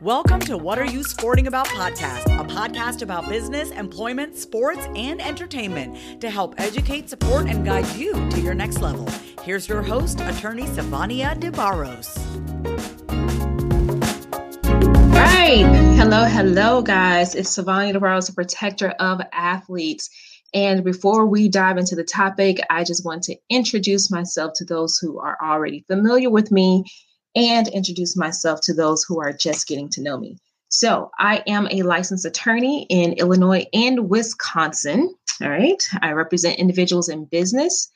Welcome to What Are You Sporting About podcast, a podcast about business, employment, sports, and entertainment to help educate, support, and guide you to your next level. Here's your host, attorney Savania DeBarros. Right. Hello, hello, guys. It's Savania DeBarros, a protector of athletes. And before we dive into the topic, I just want to introduce myself to those who are already familiar with me and introduce myself to those who are just getting to know me. So, I am a licensed attorney in Illinois and Wisconsin. All right. I represent individuals in business,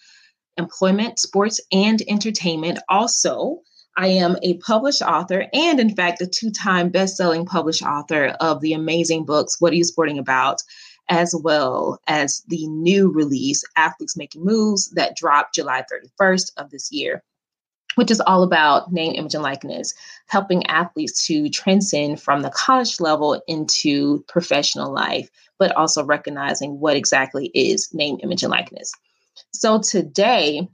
employment, sports, and entertainment. Also, I am a published author and, in fact, a two time best selling published author of the amazing books, What Are You Sporting About? as well as the new release, Athletes Making Moves, that dropped July 31st of this year which is all about name, image, and likeness, helping athletes to transcend from the college level into professional life, but also recognizing what exactly is name, image, and likeness. So today,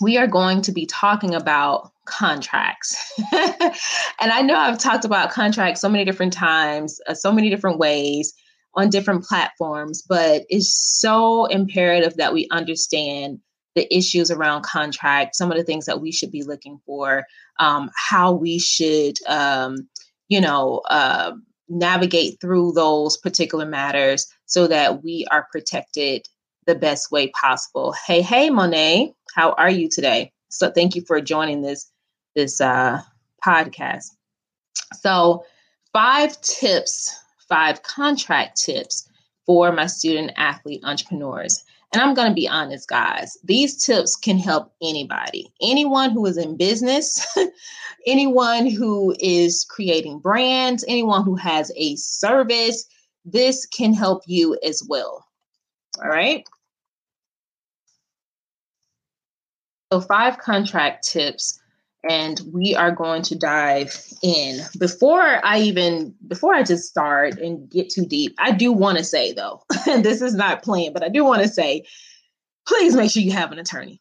we are going to be talking about contracts. and I know I've talked about contracts so many different times, uh, so many different ways on different platforms, but it's so imperative that we understand the issues around contract, some of the things that we should be looking for, um, how we should, um, you know, uh, navigate through those particular matters so that we are protected the best way possible. Hey, hey, Monet, how are you today? So thank you for joining this this uh, podcast. So, five tips, five contract tips for my student athlete entrepreneurs. And I'm going to be honest, guys, these tips can help anybody, anyone who is in business, anyone who is creating brands, anyone who has a service. This can help you as well. All right. So, five contract tips and we are going to dive in. Before i even before i just start and get too deep i do want to say though and this is not planned but i do want to say please make sure you have an attorney.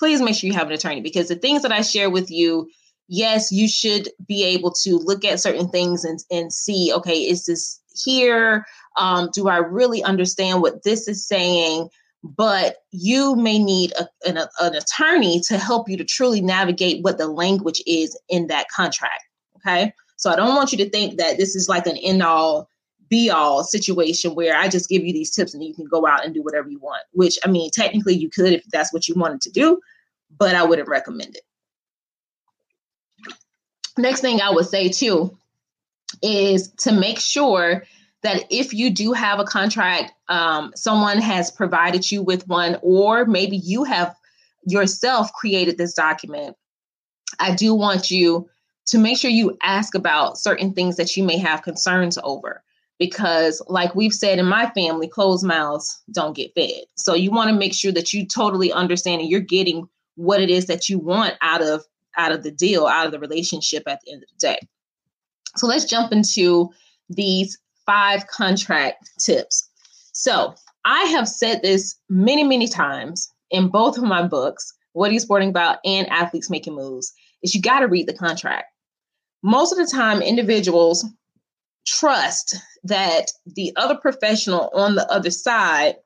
Please make sure you have an attorney because the things that i share with you yes you should be able to look at certain things and, and see okay is this here? Um, do i really understand what this is saying but you may need a, an, an, attorney to help you to truly navigate what the language is in that contract. Okay. So I don't want you to think that this is like an end all be all situation where I just give you these tips and you can go out and do whatever you want, which I mean, technically you could if that's what you wanted to do, but I wouldn't recommend it. Next thing I would say too is to make sure that if you do have a contract, um, someone has provided you with one, or maybe you have yourself created this document, I do want you to make sure you ask about certain things that you may have concerns over. Because, like we've said in my family, closed mouths don't get fed. So, you want to make sure that you totally understand and you're getting what it is that you want out of out of the deal, out of the relationship at the end of the day. So let's jump into these five contract tips. So I have said this many, many times in both of my books, What Are You Sporting About and Athletes Making Moves, is you got to read the contract. Most of the time, individuals trust that the other professional on the other side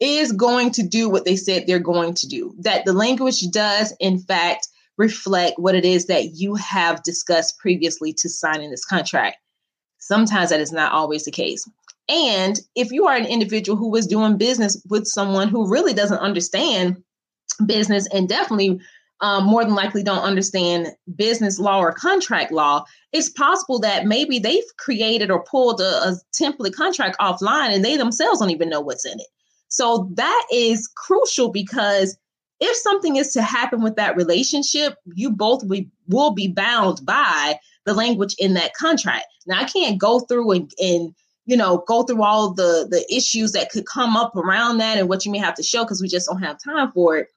is going to do what they said they're going to do, that the language does, in fact, reflect what it is that you have discussed previously to signing this contract. Sometimes that is not always the case. And if you are an individual who is doing business with someone who really doesn't understand business and definitely um, more than likely don't understand business law or contract law, it's possible that maybe they've created or pulled a, a template contract offline and they themselves don't even know what's in it. So that is crucial because if something is to happen with that relationship, you both will be bound by the language in that contract. Now I can't go through and, and you know go through all the the issues that could come up around that and what you may have to show because we just don't have time for it.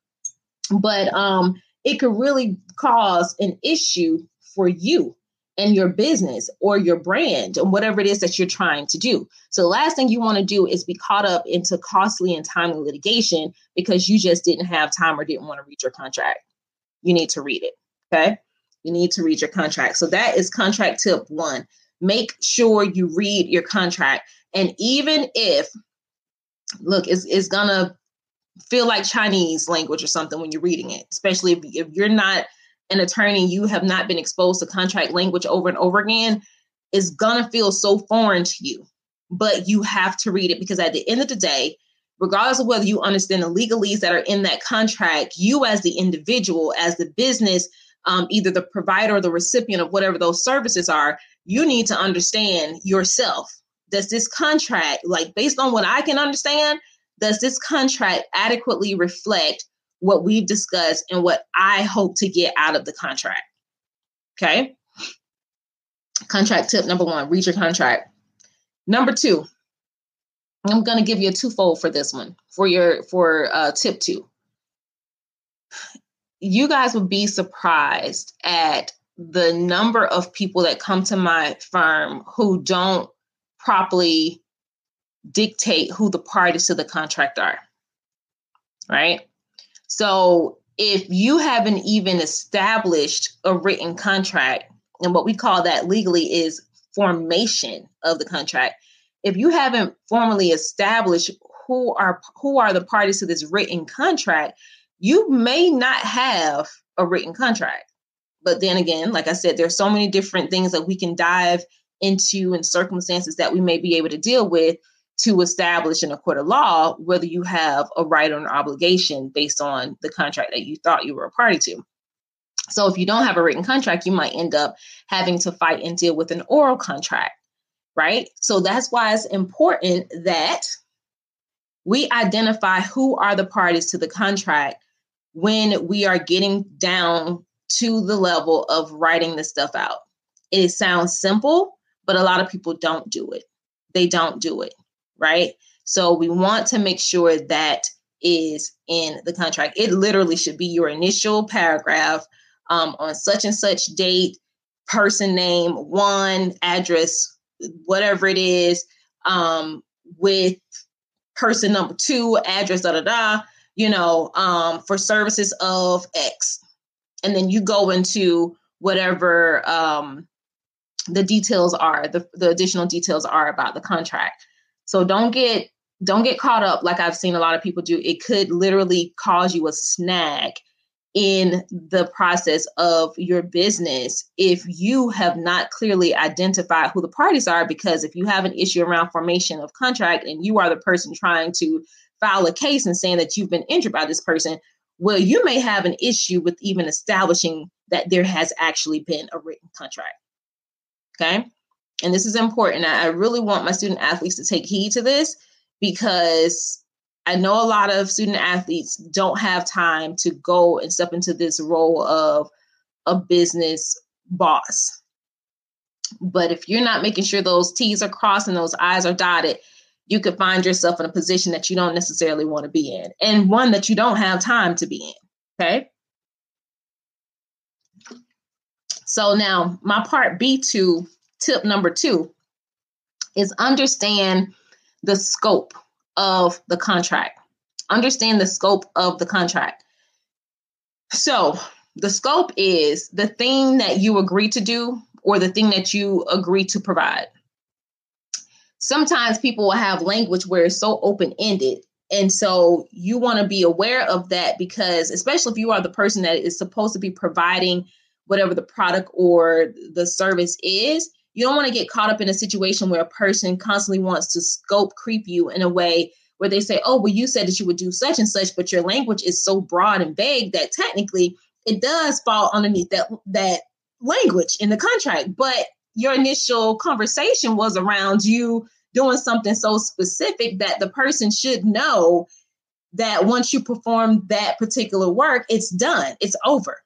But um, it could really cause an issue for you and your business or your brand and whatever it is that you're trying to do. So the last thing you want to do is be caught up into costly and timely litigation because you just didn't have time or didn't want to read your contract. You need to read it. Okay. You need to read your contract. So that is contract tip one. Make sure you read your contract. And even if, look, it's, it's going to feel like Chinese language or something when you're reading it, especially if, if you're not an attorney, you have not been exposed to contract language over and over again, it's going to feel so foreign to you. But you have to read it because at the end of the day, regardless of whether you understand the legalese that are in that contract, you as the individual, as the business, um, either the provider or the recipient of whatever those services are, you need to understand yourself. Does this contract, like based on what I can understand, does this contract adequately reflect what we've discussed and what I hope to get out of the contract? Okay. Contract tip number one read your contract. Number two, I'm going to give you a twofold for this one for your for uh, tip two. You guys would be surprised at the number of people that come to my firm who don't properly dictate who the parties to the contract are. Right? So if you haven't even established a written contract, and what we call that legally is formation of the contract, if you haven't formally established who are who are the parties to this written contract, you may not have a written contract. But then again, like I said, there's so many different things that we can dive into and circumstances that we may be able to deal with to establish in a court of law whether you have a right or an obligation based on the contract that you thought you were a party to. So if you don't have a written contract, you might end up having to fight and deal with an oral contract right? So that's why it's important that we identify who are the parties to the contract when we are getting down to the level of writing this stuff out. It sounds simple, but a lot of people don't do it. They don't do it, right? So we want to make sure that is in the contract. It literally should be your initial paragraph um, on such and such date, person name, one address, whatever it is, um, with person number two, address, da da da, you know, um, for services of X. And then you go into whatever um, the details are, the, the additional details are about the contract. So don't get don't get caught up like I've seen a lot of people do. It could literally cause you a snag in the process of your business if you have not clearly identified who the parties are because if you have an issue around formation of contract and you are the person trying to file a case and saying that you've been injured by this person well you may have an issue with even establishing that there has actually been a written contract okay and this is important i really want my student athletes to take heed to this because I know a lot of student athletes don't have time to go and step into this role of a business boss. But if you're not making sure those T's are crossed and those I's are dotted, you could find yourself in a position that you don't necessarily want to be in and one that you don't have time to be in. Okay. So now, my part B2 tip number two is understand the scope of the contract. Understand the scope of the contract. So, the scope is the thing that you agree to do or the thing that you agree to provide. Sometimes people will have language where it's so open ended. And so you want to be aware of that because, especially if you are the person that is supposed to be providing whatever the product or the service is, you don't want to get caught up in a situation where a person constantly wants to scope creep you in a way where they say, oh, well, you said that you would do such and such, but your language is so broad and vague that technically it does fall underneath that that language in the contract. But your initial conversation was around you doing something so specific that the person should know that once you perform that particular work, it's done, it's over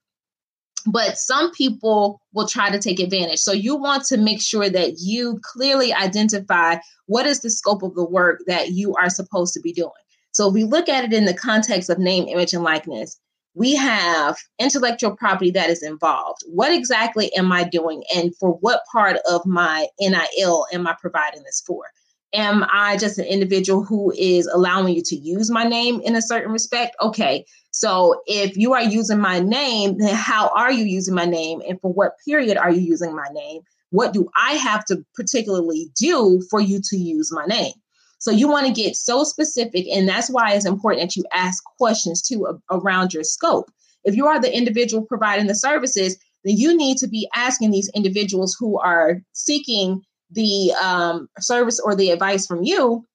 but some people will try to take advantage. So you want to make sure that you clearly identify what is the scope of the work that you are supposed to be doing. So if we look at it in the context of name, image, and likeness, we have intellectual property that is involved. What exactly am I doing? And for what part of my NIL am I providing this for? Am I just an individual who is allowing you to use my name in a certain respect? Okay, So if you are using my name, then how are you using my name? And for what period are you using my name? What do I have to particularly do for you to use my name? So you want to get so specific, and that's why it's important that you ask questions too around your scope. If you are the individual providing the services, then you need to be asking these individuals who are seeking the um, service or the advice from you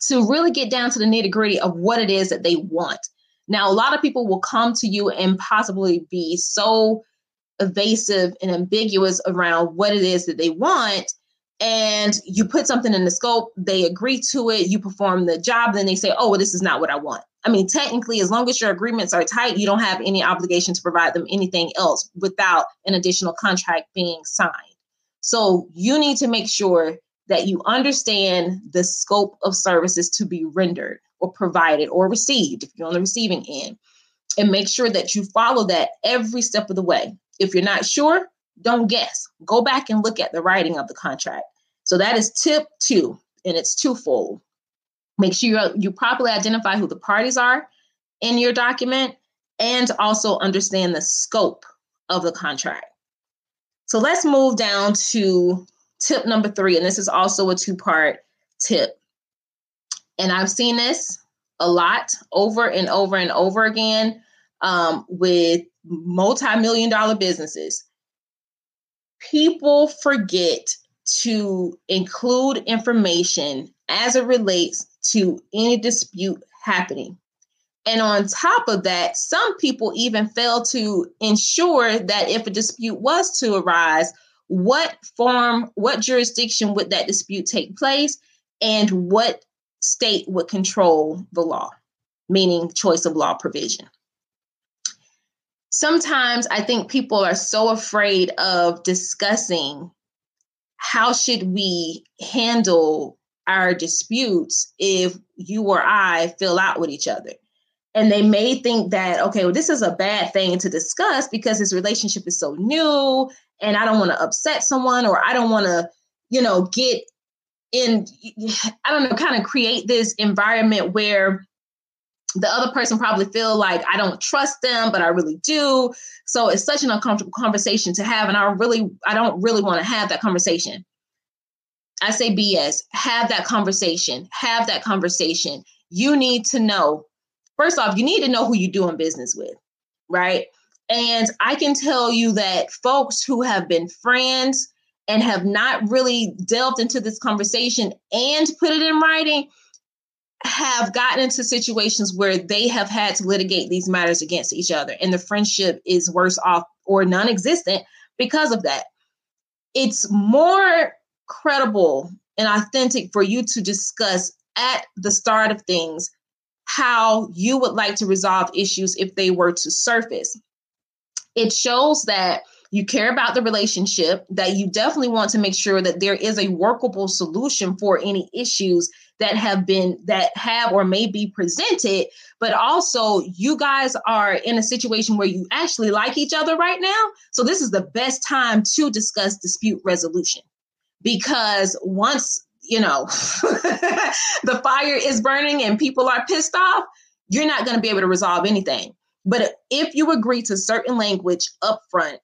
to really get down to the nitty gritty of what it is that they want. Now, a lot of people will come to you and possibly be so evasive and ambiguous around what it is that they want. And you put something in the scope, they agree to it, you perform the job, then they say, oh, well, this is not what I want. I mean, technically, as long as your agreements are tight, you don't have any obligation to provide them anything else without an additional contract being signed. So you need to make sure that you understand the scope of services to be rendered or provided or received if you're on the receiving end and make sure that you follow that every step of the way. If you're not sure, don't guess. Go back and look at the writing of the contract. So that is tip two, and it's twofold. Make sure you properly identify who the parties are in your document and also understand the scope of the contract. So let's move down to tip number three, and this is also a two part tip. And I've seen this a lot over and over and over again um, with multi million dollar businesses. People forget to include information as it relates to any dispute happening. And on top of that, some people even fail to ensure that if a dispute was to arise, what forum, what jurisdiction would that dispute take place, and what state would control the law, meaning choice of law provision. Sometimes I think people are so afraid of discussing how should we handle our disputes if you or I fill out with each other. And they may think that, okay, well, this is a bad thing to discuss because this relationship is so new and I don't want to upset someone or I don't want to, you know, get in, I don't know, kind of create this environment where the other person probably feel like I don't trust them, but I really do. So it's such an uncomfortable conversation to have. And I really, I don't really want to have that conversation. I say BS, have that conversation, have that conversation. You need to know, first off, you need to know who you're doing business with, right? And I can tell you that folks who have been friends and have not really delved into this conversation and put it in writing have gotten into situations where they have had to litigate these matters against each other and the friendship is worse off or non-existent because of that. It's more credible and authentic for you to discuss at the start of things how you would like to resolve issues if they were to surface. It shows that you care about the relationship, that you definitely want to make sure that there is a workable solution for any issues that have been that have or may be presented but also you guys are in a situation where you actually like each other right now. So this is the best time to discuss dispute resolution because once you know the fire is burning and people are pissed off you're not going to be able to resolve anything. But if you agree to certain language up front,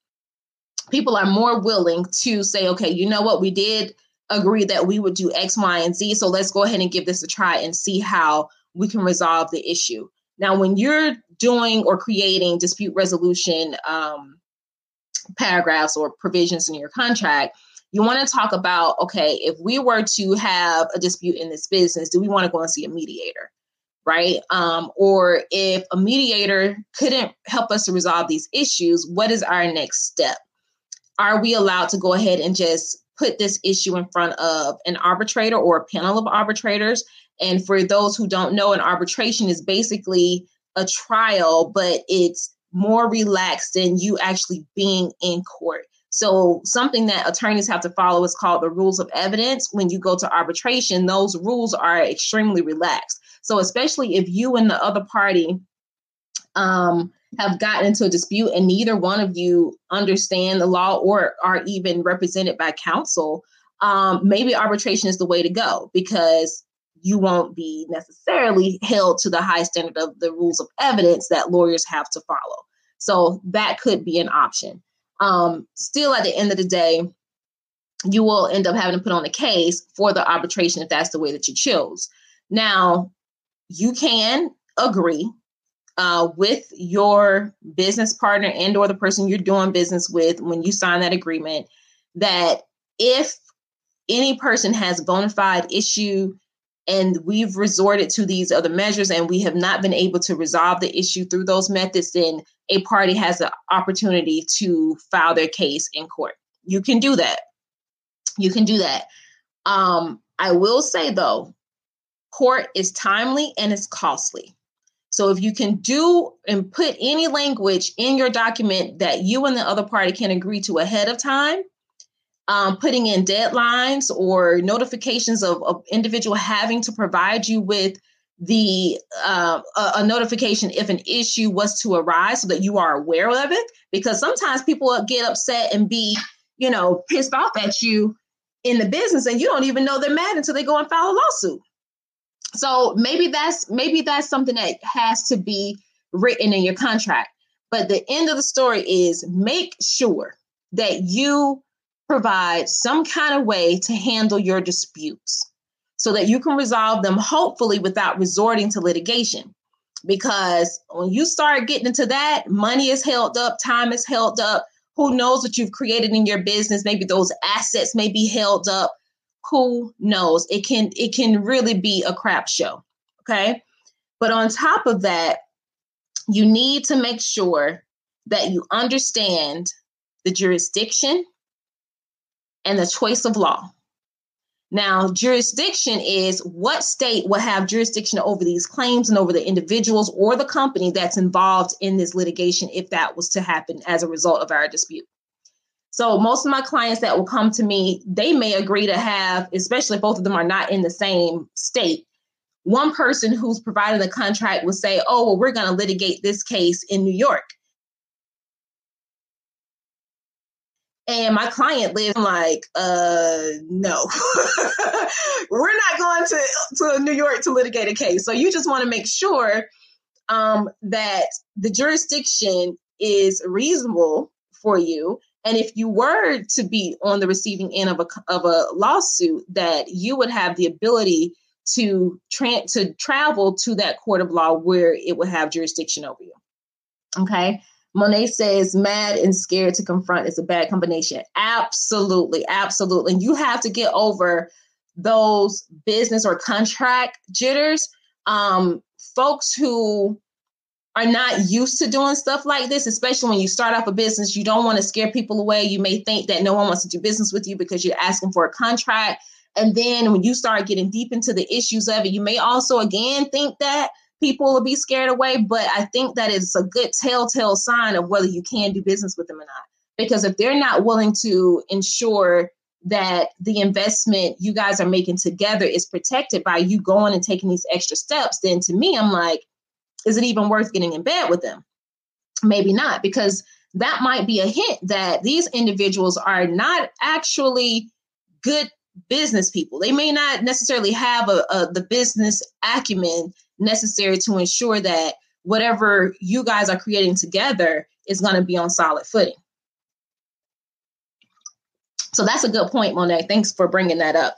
people are more willing to say, okay, you know what, we did agree that we would do X, Y, and Z. So let's go ahead and give this a try and see how we can resolve the issue. Now, when you're doing or creating dispute resolution um, paragraphs or provisions in your contract, you want to talk about okay, if we were to have a dispute in this business, do we want to go and see a mediator? right? Um, or if a mediator couldn't help us to resolve these issues, what is our next step? Are we allowed to go ahead and just put this issue in front of an arbitrator or a panel of arbitrators? And for those who don't know, an arbitration is basically a trial, but it's more relaxed than you actually being in court. So, something that attorneys have to follow is called the rules of evidence. When you go to arbitration, those rules are extremely relaxed. So, especially if you and the other party um, have gotten into a dispute and neither one of you understand the law or are even represented by counsel, um, maybe arbitration is the way to go because you won't be necessarily held to the high standard of the rules of evidence that lawyers have to follow. So that could be an option. Um, still, at the end of the day, you will end up having to put on a case for the arbitration if that's the way that you chose. Now, you can agree uh, with your business partner and or the person you're doing business with when you sign that agreement that if any person has bona fide issue and we've resorted to these other measures and we have not been able to resolve the issue through those methods then a party has the opportunity to file their case in court. You can do that. You can do that. Um, i will say though court is timely and it's costly so if you can do and put any language in your document that you and the other party can agree to ahead of time, um, putting in deadlines or notifications of, of individual having to provide you with the uh, a, a, notification if an issue was to arise so that you are aware of it. Because sometimes people get upset and be you know pissed off at you in the business and you don't even know they're mad until they go and file a lawsuit so maybe that's maybe that's something that has to be written in your contract. But the end of the story is make sure that you provide some kind of way to handle your disputes so that you can resolve them hopefully without resorting to litigation. Because when you start getting into that, money is held up, time is held up. Who knows what you've created in your business? Maybe those assets may be held up who knows? It can it can really be a crap show okay? But on top of that you need to make sure that you understand the jurisdiction and the choice of law. Now jurisdiction is what state will have jurisdiction over these claims and over the individuals or the company that's involved in this litigation if that was to happen as a result of our dispute so most of my clients that will come to me, they may agree to have, especially if both of them are not in the same state. One person who's providing the contract will say, "Oh, well, we're going to litigate this case in New York." And my client lives like, uh, no, we're not going to, to New York to litigate a case. So you just want to make sure um, that the jurisdiction is reasonable for you and if you were to be on the receiving end of a of a lawsuit, that you would have the ability to tra- to travel to that court of law where it would have jurisdiction over you. Okay. Monet says mad and scared to confront is a bad combination. Absolutely, absolutely. And you have to get over those business or contract jitters. Um, folks who are not used to doing stuff like this, especially when you start off a business, you don't want to scare people away. You may think that no one wants to do business with you because you're asking for a contract. And then when you start getting deep into the issues of it, you may also again think that people will be scared away. But I think that is a good telltale sign of whether you can do business with them or not. Because if they're not willing to ensure that the investment you guys are making together is protected by you going and taking these extra steps, then to me, I'm like, is it even worth getting in bed with them? Maybe not, because that might be a hint that these individuals are not actually good business people. They may not necessarily have a, a, the business acumen necessary to ensure that whatever you guys are creating together is going to be on solid footing. So that's a good point, Monet. Thanks for bringing that up.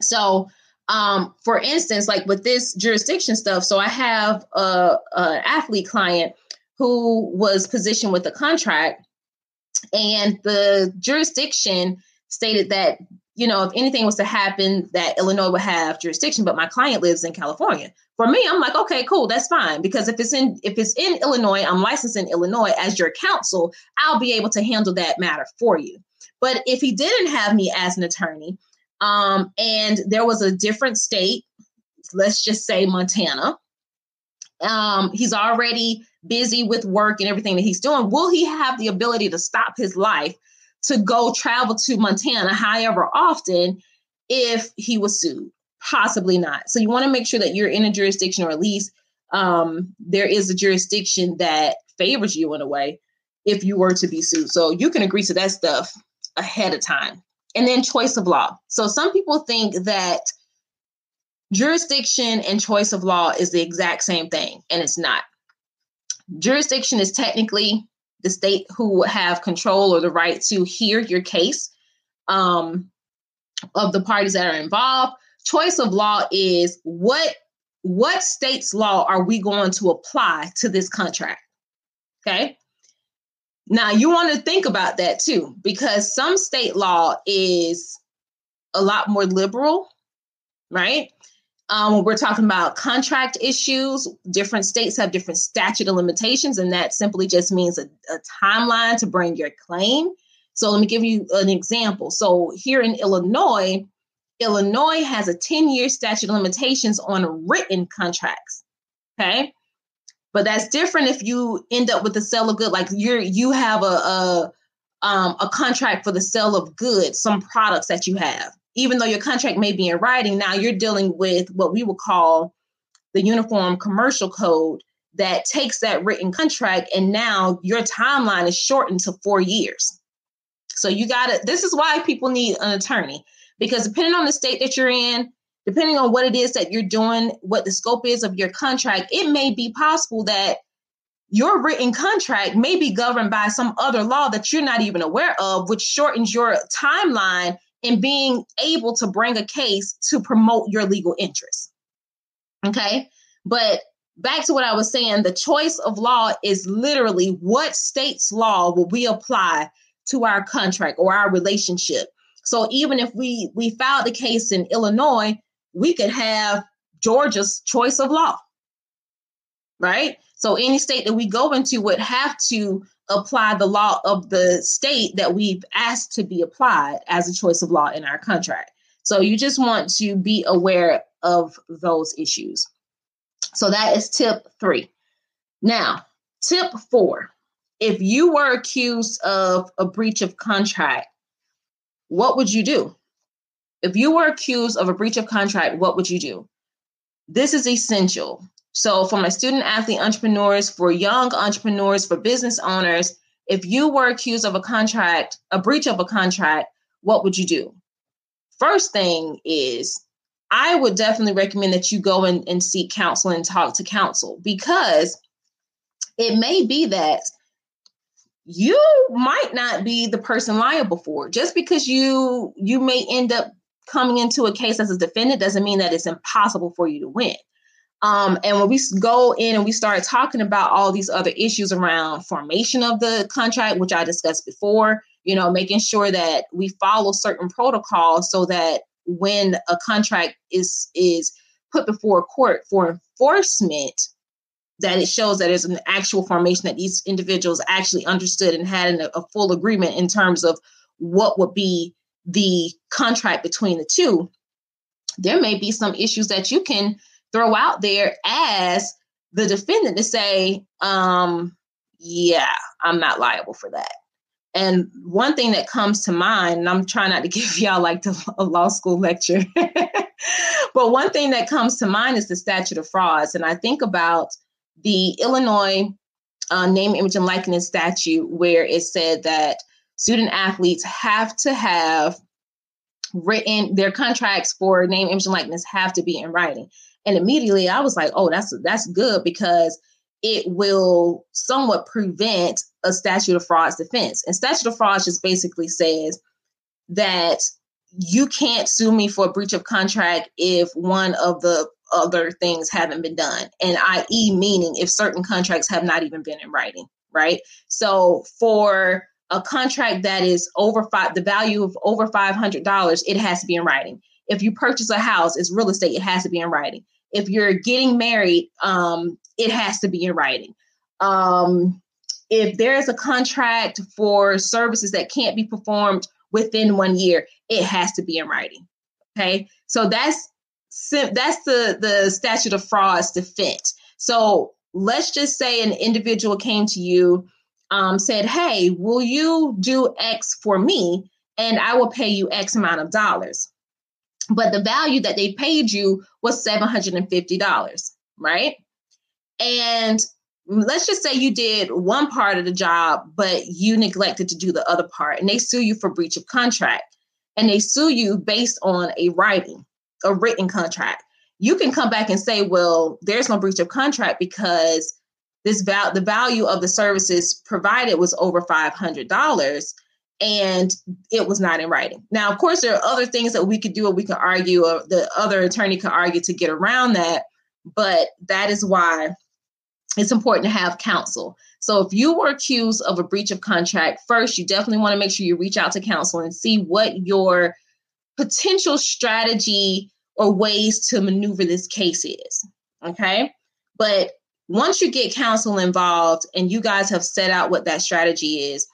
So um, for instance, like with this jurisdiction stuff, so I have a, a athlete client who was positioned with a contract, and the jurisdiction stated that you know if anything was to happen, that Illinois would have jurisdiction, but my client lives in California. For me, I'm like, okay, cool, that's fine because if it's in if it's in Illinois, I'm licensed in Illinois as your counsel, I'll be able to handle that matter for you. But if he didn't have me as an attorney, um, and there was a different state, let's just say Montana. Um, he's already busy with work and everything that he's doing. Will he have the ability to stop his life to go travel to Montana, however often, if he was sued? Possibly not. So you want to make sure that you're in a jurisdiction, or at least um, there is a jurisdiction that favors you in a way if you were to be sued. So you can agree to that stuff ahead of time. And then choice of law. So some people think that jurisdiction and choice of law is the exact same thing, and it's not. Jurisdiction is technically the state who have control or the right to hear your case um, of the parties that are involved. Choice of law is what what state's law are we going to apply to this contract? Okay. Now you want to think about that too, because some state law is a lot more liberal, right? Um, we're talking about contract issues, different states have different statute of limitations, and that simply just means a, a timeline to bring your claim. So let me give you an example. So here in Illinois, Illinois has a 10 year statute of limitations on written contracts. Okay. But that's different if you end up with the sale of good, like you're you have a, a um, a contract for the sale of goods, some products that you have. Even though your contract may be in writing, now you're dealing with what we would call the Uniform Commercial Code that takes that written contract and now your timeline is shortened to four years. So you got to, this is why people need an attorney because depending on the state that you're in, depending on what it is that you're doing, what the scope is of your contract, it may be possible that your written contract may be governed by some other law that you're not even aware of, which shortens your timeline in being able to bring a case to promote your legal interests. Okay. But back to what I was saying, the choice of law is literally what state's law will we apply to our contract or our relationship. So even if we we filed the case in Illinois, we could have Georgia's choice of law. Right? So any state that we go into would have to apply the law of the state that we've asked to be applied as a choice of law in our contract. So you just want to be aware of those issues. So that is tip three. Now, tip four if you were accused of a breach of contract, what would you do? If you were accused of a breach of contract, what would you do? This is essential. So, for my student athlete entrepreneurs, for young entrepreneurs, for business owners, if you were accused of a contract, a breach of a contract, what would you do? First thing is, I would definitely recommend that you go and, and seek counsel and talk to counsel because it may be that you might not be the person liable for just because you you may end up coming into a case as a defendant doesn't mean that it's impossible for you to win. Um, and when we go in and we start talking about all these other issues around formation of the contract which i discussed before you know making sure that we follow certain protocols so that when a contract is is put before a court for enforcement that it shows that there's an actual formation that these individuals actually understood and had an, a full agreement in terms of what would be the contract between the two there may be some issues that you can throw out there as the defendant to say um yeah i'm not liable for that. And one thing that comes to mind and i'm trying not to give y'all like the, a law school lecture but one thing that comes to mind is the statute of frauds. And i think about the Illinois uh, name, image, and likeness statute, where it said that student athletes have to have written their contracts for name, image, and likeness have to be in writing. And immediately I was like, oh, that's that's good because it will somewhat prevent a statute of frauds defense. And statute of frauds just basically says that you can't sue me for a breach of contract if one of the other things haven't been done. And i.e., meaning if certain contracts have not even been in writing, right? So for a contract that is over five, the value of over $500, it has to be in writing. If you purchase a house, it's real estate, it has to be in writing. If you're getting married, um, it has to be in writing. Um, if there's a contract for services that can't be performed within one year, it has to be in writing. Okay. So that's that's the the statute of frauds defense. So let's just say an individual came to you, um, said, "Hey, will you do X for me, and I will pay you X amount of dollars." But the value that they paid you was seven hundred and fifty dollars, right? And let's just say you did one part of the job, but you neglected to do the other part, and they sue you for breach of contract, and they sue you based on a writing a written contract. you can come back and say, well, there's no breach of contract because this val- the value of the services provided was over $500 and it was not in writing. Now, of course, there are other things that we could do or we could argue or the other attorney could argue to get around that, but that is why it's important to have counsel. So if you were accused of a breach of contract, first, you definitely want to make sure you reach out to counsel and see what your potential strategy or ways to maneuver this case is. Okay. But once you get counsel involved and you guys have set out what that strategy is,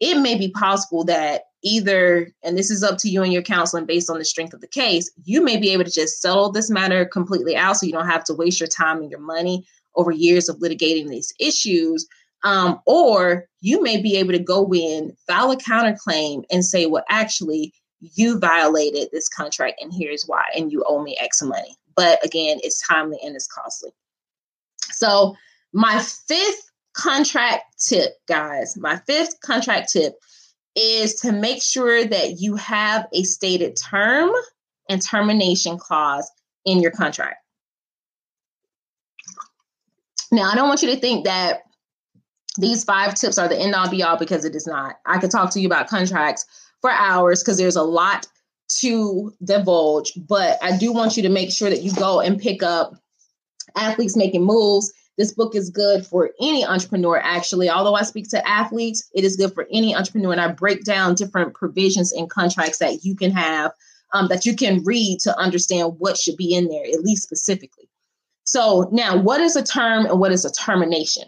it may be possible that either, and this is up to you and your counseling based on the strength of the case, you may be able to just settle this matter completely out so you don't have to waste your time and your money over years of litigating these issues. Um, or you may be able to go in, file a counterclaim, and say, well, actually, you violated this contract, and here's why, and you owe me X money. But again, it's timely and it's costly. So, my fifth contract tip, guys, my fifth contract tip is to make sure that you have a stated term and termination clause in your contract. Now, I don't want you to think that these five tips are the end all be all because it is not. I could talk to you about contracts for hours because there's a lot to divulge, but I do want you to make sure that you go and pick up Athletes Making Moves. This book is good for any entrepreneur, actually. Although I speak to athletes, it is good for any entrepreneur. And I break down different provisions and contracts that you can have, um, that you can read to understand what should be in there, at least specifically. So, now what is a term and what is a termination?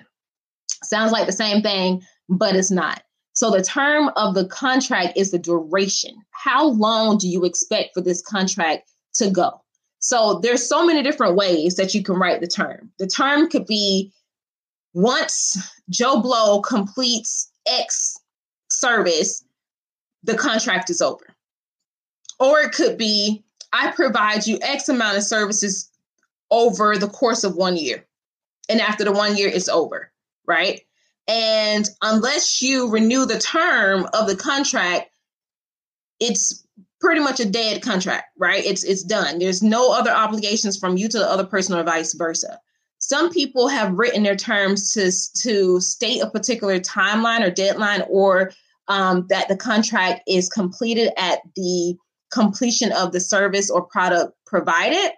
Sounds like the same thing, but it's not. So, the term of the contract is the duration. How long do you expect for this contract to go? So, there's so many different ways that you can write the term. The term could be once Joe Blow completes X service, the contract is over. Or it could be I provide you X amount of services over the course of one year. And after the one year, it's over right? And unless you renew the term of the contract, it's pretty much a dead contract, right? It's it's done. There's no other obligations from you to the other person or vice versa. Some people have written their terms to to state a particular timeline or deadline, or um, that the contract is completed at the completion of the service or product provided.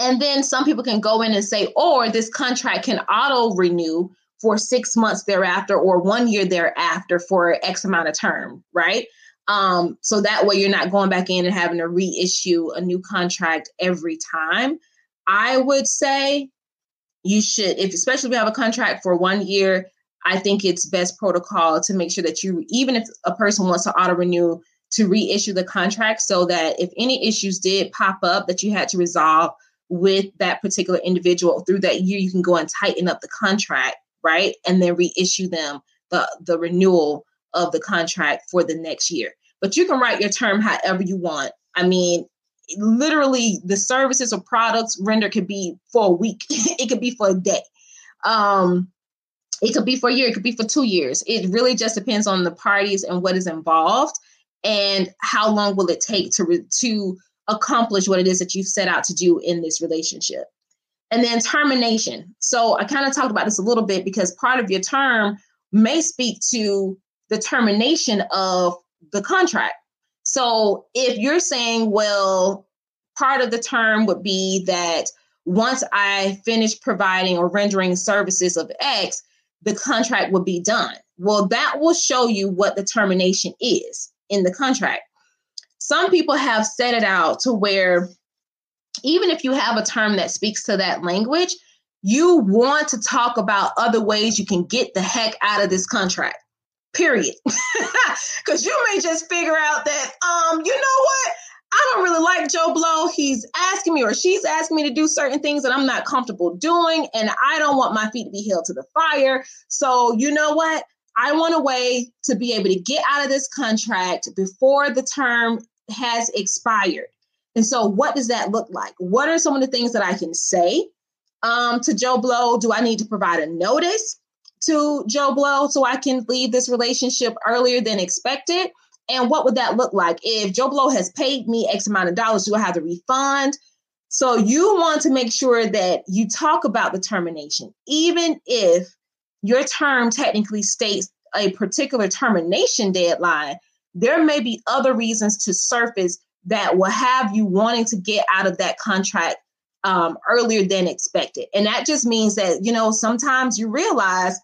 And then some people can go in and say, or this contract can auto renew for six months thereafter or one year thereafter for X amount of term, right? Um, so that way you're not going back in and having to reissue a new contract every time. I would say you should, if especially if you have a contract for one year, I think it's best protocol to make sure that you, even if a person wants to auto renew, to reissue the contract so that if any issues did pop up that you had to resolve with that particular individual through that year, you can go and tighten up the contract, right? And then reissue them the, the renewal of the contract for the next year. But you can write your term however you want. I mean, literally the services or products rendered could be for a week, it could be for a day. Um, it could be for a year, it could be for two years. It really just depends on the parties and what is involved and how long will it take to re- to accomplish what it is that you've set out to do in this relationship. And then termination. So I kind of talked about this a little bit because part of your term may speak to the termination of the contract. So if you're saying, well, part of the term would be that once I finish providing or rendering services of X, the contract will be done. Well, that will show you what the termination is in the contract some people have set it out to where even if you have a term that speaks to that language, you want to talk about other ways you can get the heck out of this contract. Period. Because you may just figure out that, um, you know what? I don't really like Joe Blow. He's asking me or she's asking me to do certain things that I'm not comfortable doing, and I don't want my feet to be held to the fire. So, you know what? I want a way to be able to get out of this contract before the term has expired. And so, what does that look like? What are some of the things that I can say um, to Joe Blow? Do I need to provide a notice to Joe Blow so I can leave this relationship earlier than expected? And what would that look like? If Joe Blow has paid me X amount of dollars, do I have to refund So you want to make sure that you talk about the termination, even if your term technically states a particular termination deadline, there may be other reasons to surface that will have you wanting to get out of that contract um, earlier than expected. And that just means that, you know, sometimes you realize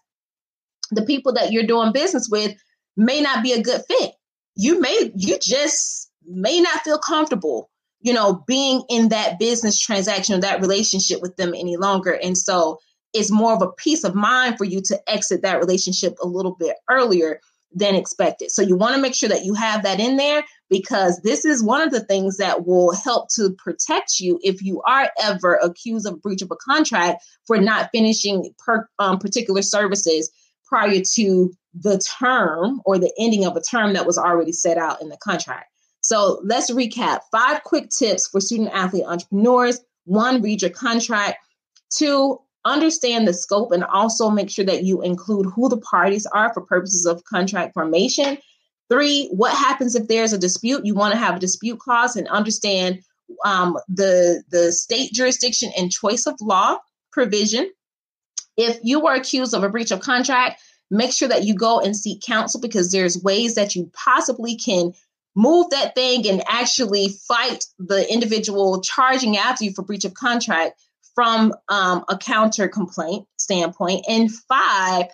the people that you're doing business with may not be a good fit. You may, you just may not feel comfortable, you know, being in that business transaction or that relationship with them any longer. And so it's more of a peace of mind for you to exit that relationship a little bit earlier than expected. So you want to make sure that you have that in there because this is one of the things that will help to protect you if you are ever accused of breach of a contract for not finishing per, um, particular services prior to the term or the ending of a term that was already set out in the contract. So let's recap five quick tips for student athlete entrepreneurs. One, read your contract. Two, understand the scope and also make sure that you include who the parties are for purposes of contract formation. Three, what happens if there's a dispute? You want to have a dispute clause and understand um, the, the state jurisdiction and choice of law provision. If you were accused of a breach of contract, make sure that you go and seek counsel because there's ways that you possibly can move that thing and actually fight the individual charging after you for breach of contract from um, a counter complaint standpoint. And five,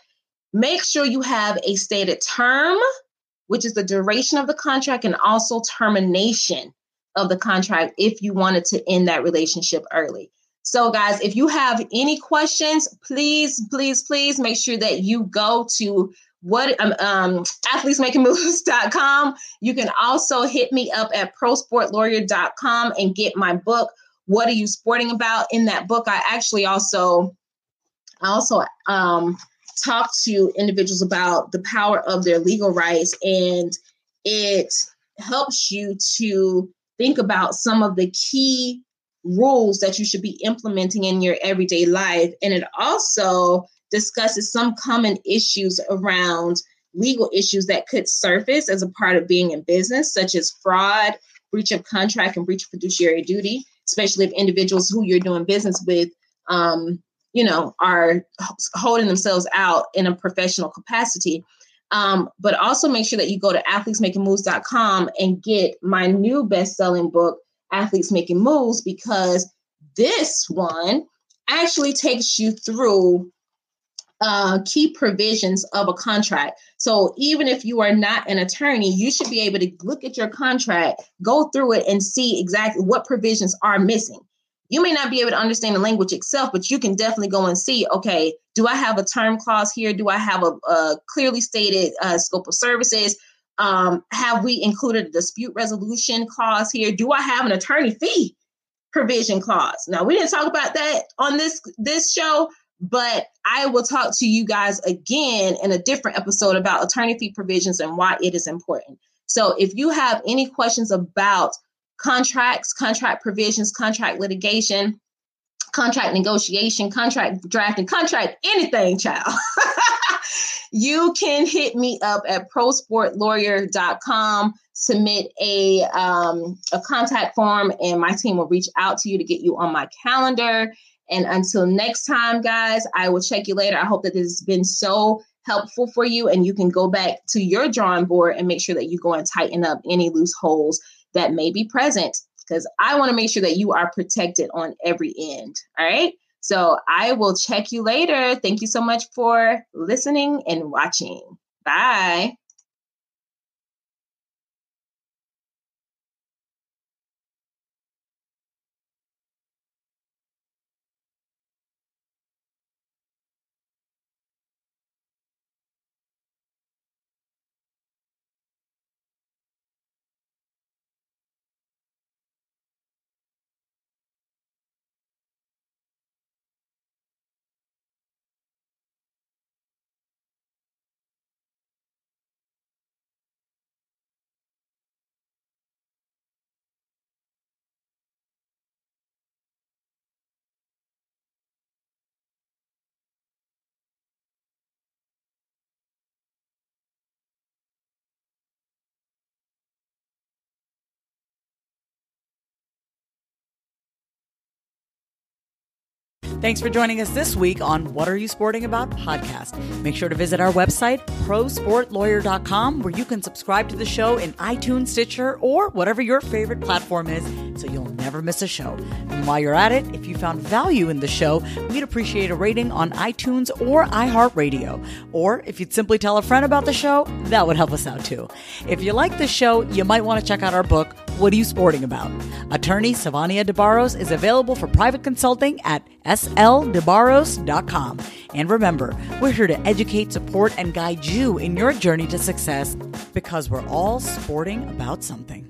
make sure you have a stated term which is the duration of the contract and also termination of the contract if you wanted to end that relationship early. So, guys, if you have any questions, please, please, please make sure that you go to what um, um athletesmakingmoves.com. You can also hit me up at prosportlawyer.com and get my book. What are you sporting about? In that book, I actually also I also um talk to individuals about the power of their legal rights and it helps you to think about some of the key rules that you should be implementing in your everyday life and it also discusses some common issues around legal issues that could surface as a part of being in business such as fraud breach of contract and breach of fiduciary duty especially if individuals who you're doing business with um, you know, are holding themselves out in a professional capacity. Um, but also make sure that you go to athletesmakingmoves.com and get my new best-selling book, Athletes Making Moves, because this one actually takes you through uh, key provisions of a contract. So even if you are not an attorney, you should be able to look at your contract, go through it, and see exactly what provisions are missing you may not be able to understand the language itself, but you can definitely go and see, okay, do I have a term clause here? Do I have a, a clearly stated uh, scope of services? Um, have we included a dispute resolution clause here? Do I have an attorney fee provision clause? Now, we didn't talk about that on this this show, but I will talk to you guys again in a different episode about attorney fee provisions and why it is important. So, if you have any questions about contracts, contract provisions, contract litigation, contract negotiation, contract drafting, contract anything, child. you can hit me up at prosportlawyer.com, submit a um, a contact form, and my team will reach out to you to get you on my calendar. And until next time, guys, I will check you later. I hope that this has been so helpful for you, and you can go back to your drawing board and make sure that you go and tighten up any loose holes that may be present because I want to make sure that you are protected on every end. All right. So I will check you later. Thank you so much for listening and watching. Bye. Thanks for joining us this week on What Are You Sporting About podcast. Make sure to visit our website, prosportlawyer.com, where you can subscribe to the show in iTunes, Stitcher, or whatever your favorite platform is so you'll never miss a show. And while you're at it, if you found value in the show, we'd appreciate a rating on iTunes or iHeartRadio. Or if you'd simply tell a friend about the show, that would help us out too. If you like the show, you might want to check out our book, what are you sporting about? Attorney Savania DeBarros is available for private consulting at sldebarros.com. And remember, we're here to educate, support, and guide you in your journey to success because we're all sporting about something.